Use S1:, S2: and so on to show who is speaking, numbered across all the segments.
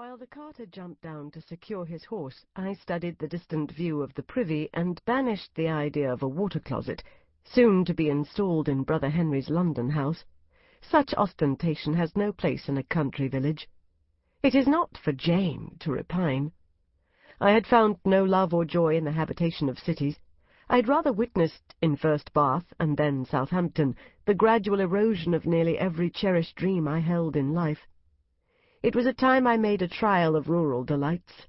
S1: While the carter jumped down to secure his horse, I studied the distant view of the privy and banished the idea of a water-closet, soon to be installed in Brother Henry's London house. Such ostentation has no place in a country village. It is not for Jane to repine. I had found no love or joy in the habitation of cities. I had rather witnessed, in first Bath and then Southampton, the gradual erosion of nearly every cherished dream I held in life. It was a time I made a trial of rural delights.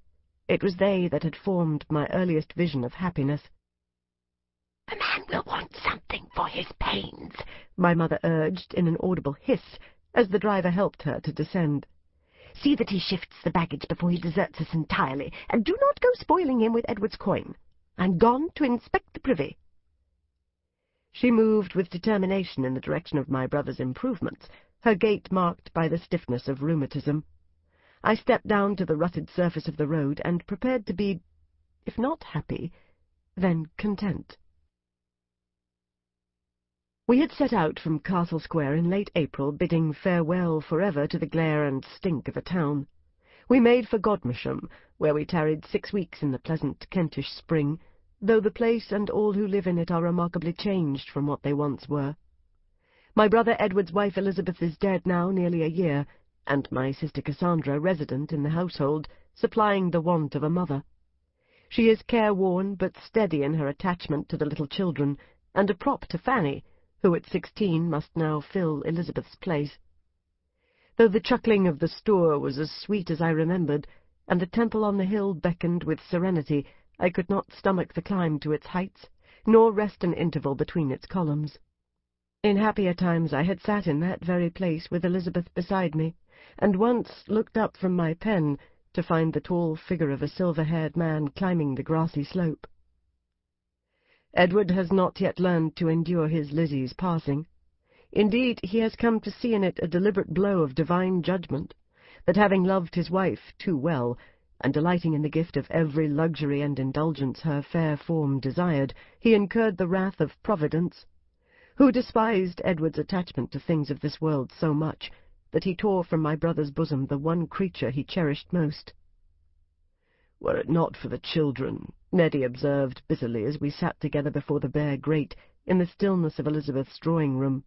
S1: It was they that had formed my earliest vision of happiness.
S2: A man will want something for his pains,
S1: my mother urged in an audible hiss as the driver helped her to descend.
S2: See that he shifts the baggage before he deserts us entirely, and do not go spoiling him with Edward's coin. I'm gone to inspect the privy.
S1: She moved with determination in the direction of my brother's improvements, her gait marked by the stiffness of rheumatism. I stepped down to the rutted surface of the road and prepared to be, if not happy, then content. We had set out from Castle Square in late April, bidding farewell forever to the glare and stink of a town. We made for Godmersham, where we tarried six weeks in the pleasant Kentish spring, though the place and all who live in it are remarkably changed from what they once were. My brother Edward's wife Elizabeth is dead now nearly a year, and my sister Cassandra resident in the household, supplying the want of a mother. She is careworn but steady in her attachment to the little children, and a prop to Fanny, who at sixteen must now fill Elizabeth's place. Though the chuckling of the Stour was as sweet as I remembered, and the temple on the hill beckoned with serenity, I could not stomach the climb to its heights, nor rest an interval between its columns. In happier times I had sat in that very place with Elizabeth beside me, and once looked up from my pen to find the tall figure of a silver-haired man climbing the grassy slope. Edward has not yet learned to endure his Lizzie's passing. Indeed, he has come to see in it a deliberate blow of divine judgment, that having loved his wife too well, and delighting in the gift of every luxury and indulgence her fair form desired, he incurred the wrath of Providence, who despised Edward's attachment to things of this world so much that he tore from my brother's bosom the one creature he cherished most.
S3: Were it not for the children, Neddy observed bitterly as we sat together before the bare grate in the stillness of Elizabeth's drawing-room,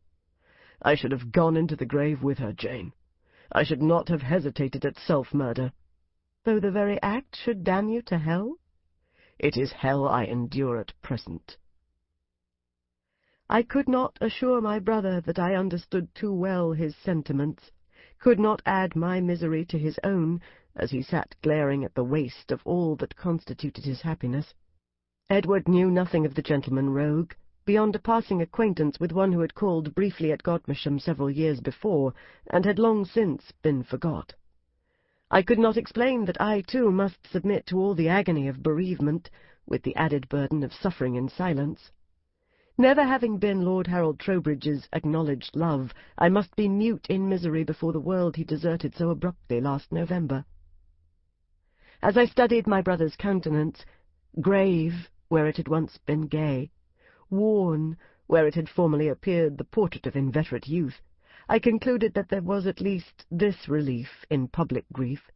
S3: I should have gone into the grave with her, Jane. I should not have hesitated at self-murder.
S1: Though the very act should damn you to hell?
S3: It is hell I endure at present.
S1: I could not assure my brother that I understood too well his sentiments, could not add my misery to his own, as he sat glaring at the waste of all that constituted his happiness. Edward knew nothing of the gentleman rogue, beyond a passing acquaintance with one who had called briefly at Godmersham several years before, and had long since been forgot. I could not explain that I, too, must submit to all the agony of bereavement, with the added burden of suffering in silence. Never having been Lord Harold Trowbridge's acknowledged love, I must be mute in misery before the world he deserted so abruptly last November. As I studied my brother's countenance, grave where it had once been gay, worn where it had formerly appeared the portrait of inveterate youth, I concluded that there was at least this relief in public grief.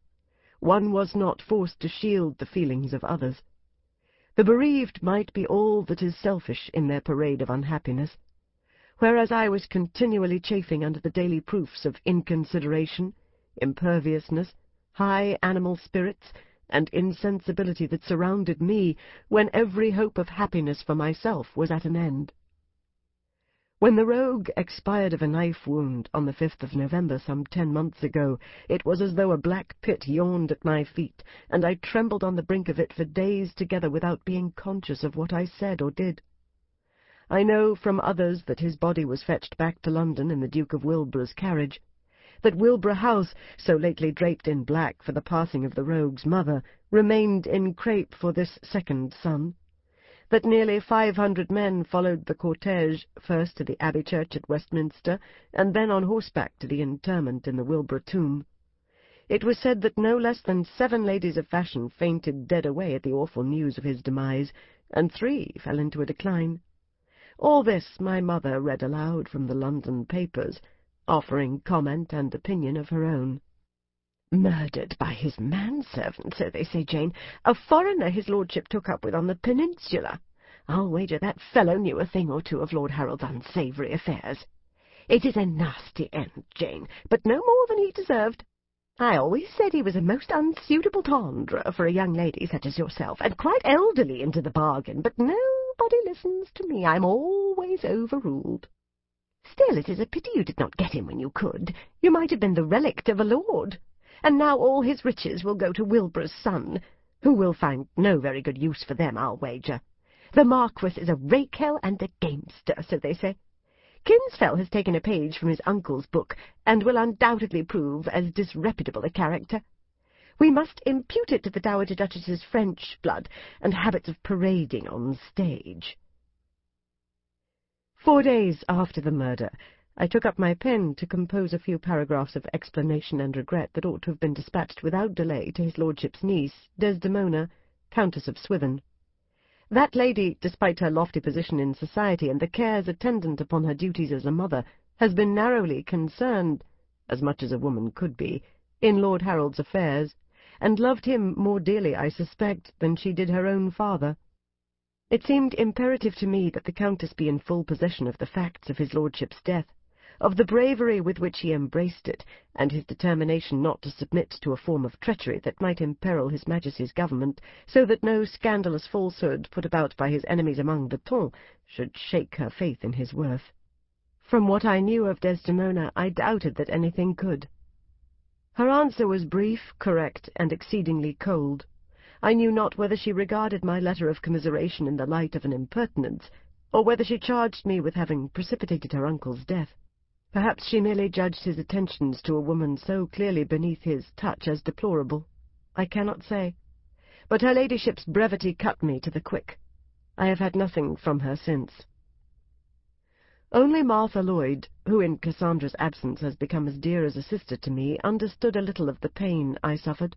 S1: One was not forced to shield the feelings of others. The bereaved might be all that is selfish in their parade of unhappiness, whereas I was continually chafing under the daily proofs of inconsideration, imperviousness, high animal spirits, and insensibility that surrounded me when every hope of happiness for myself was at an end. When the rogue expired of a knife wound on the fifth of November some ten months ago, it was as though a black pit yawned at my feet, and I trembled on the brink of it for days together without being conscious of what I said or did. I know from others that his body was fetched back to London in the Duke of Wilborough's carriage, that Wilborough House, so lately draped in black for the passing of the rogue's mother, remained in crape for this second son, that nearly five hundred men followed the cortege first to the Abbey Church at Westminster, and then on horseback to the interment in the Wilborough tomb. It was said that no less than seven ladies of fashion fainted dead away at the awful news of his demise, and three fell into a decline. All this my mother read aloud from the London papers, offering comment and opinion of her own.
S2: Murdered by his manservant, so they say, Jane. A foreigner his lordship took up with on the peninsula. I'll wager that fellow knew a thing or two of Lord Harold's unsavoury affairs. It is a nasty end, Jane, but no more than he deserved. I always said he was a most unsuitable tendre for a young lady such as yourself, and quite elderly into the bargain, but nobody listens to me. I'm always overruled. Still, it is a pity you did not get him when you could. You might have been the relict of a lord and now all his riches will go to Wilborough's son, who will find no very good use for them, I'll wager. The Marquis is a rakehell and a gamester, so they say. Kinsfell has taken a page from his uncle's book, and will undoubtedly prove as disreputable a character. We must impute it to the Dowager Duchess's French blood and habits of parading on stage. Four days after the murder, I took up my pen to compose a few paragraphs of explanation and regret that ought to have been dispatched without delay to his lordship's niece, Desdemona, Countess of Swithin. That lady, despite her lofty position in society and the cares attendant upon her duties as a mother, has been narrowly concerned, as much as a woman could be, in Lord Harold's affairs, and loved him more dearly, I suspect, than she did her own father. It seemed imperative to me that the Countess be in full possession of the facts of his lordship's death, of the bravery with which he embraced it, and his determination not to submit to a form of treachery that might imperil his Majesty's government, so that no scandalous falsehood put about by his enemies among the ton should shake her faith in his worth. From what I knew of Desdemona, I doubted that anything could. Her answer was brief, correct, and exceedingly cold. I knew not whether she regarded my letter of commiseration in the light of an impertinence, or whether she charged me with having precipitated her uncle's death. Perhaps she merely judged his attentions to a woman so clearly beneath his touch as deplorable. I cannot say. But her ladyship's brevity cut me to the quick. I have had nothing from her since. Only Martha Lloyd, who in Cassandra's absence has become as dear as a sister to me, understood a little of the pain I suffered.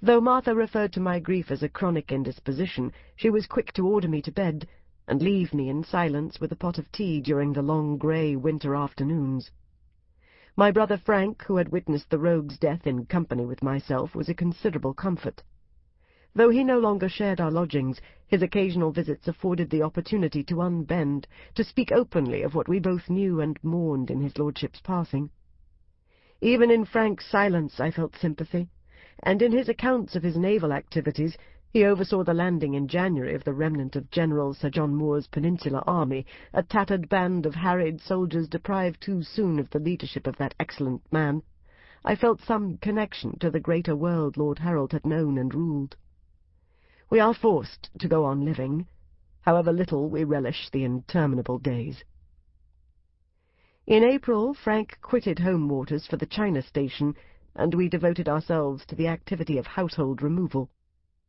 S2: Though Martha referred to my grief as a chronic indisposition, she was quick to order me to bed, and leave me in silence with a pot of tea during the long grey winter afternoons. My brother Frank, who had witnessed the rogue's death in company with myself, was a considerable comfort. Though he no longer shared our lodgings, his occasional visits afforded the opportunity to unbend, to speak openly of what we both knew and mourned in his lordship's passing. Even in Frank's silence I felt sympathy, and in his accounts of his naval activities he oversaw the landing in January of the remnant of General Sir John Moore's Peninsular Army, a tattered band of harried soldiers deprived too soon of the leadership of that excellent man. I felt some connection to the greater world Lord Harold had known and ruled. We are forced to go on living, however little we relish the interminable days. In April, Frank quitted home waters for the China station, and we devoted ourselves to the activity of household removal.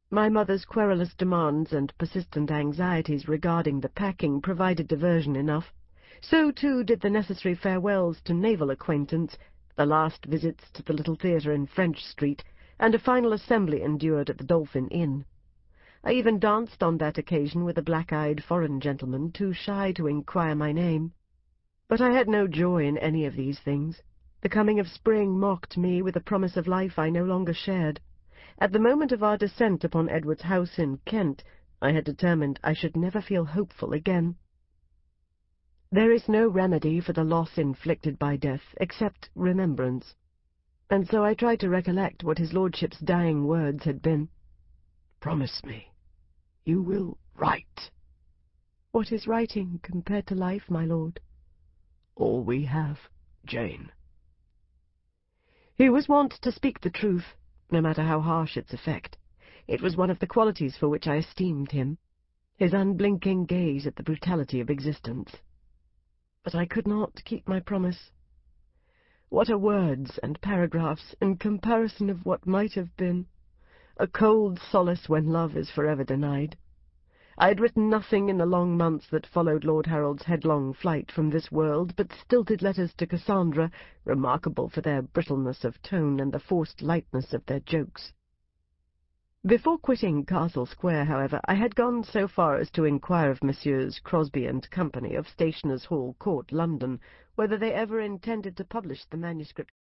S2: My mother's querulous demands and persistent anxieties regarding the packing provided diversion enough. So, too, did the necessary farewells to naval acquaintance, the last visits to the little theatre in French Street, and a final assembly endured at the Dolphin Inn. I even danced on that occasion with a black-eyed foreign gentleman, too shy to inquire my name. But I had no joy in any of these things. The coming of spring mocked me with a promise of life I no longer shared. At the moment of our descent upon Edward's house in Kent, I had determined I should never feel hopeful again. There is no remedy for the loss inflicted by death except remembrance, and so I tried to recollect what his lordship's dying words had been.
S3: Promise me, you will write.
S2: What is writing compared to life, my lord?
S3: All we have, Jane.
S2: He was wont to speak the truth, no matter how harsh its effect. It was one of the qualities for which I esteemed him, his unblinking gaze at the brutality of existence. But I could not keep my promise. What are words and paragraphs in comparison of what might have been? A cold solace when love is forever denied. I had written nothing in the long months that followed Lord Harold's headlong flight from this world, but stilted letters to Cassandra, remarkable for their brittleness of tone and the forced lightness of their jokes. Before quitting Castle Square, however, I had gone so far as to inquire of Messrs. Crosby and Company of Stationers' Hall Court, London, whether they ever intended to publish the manuscript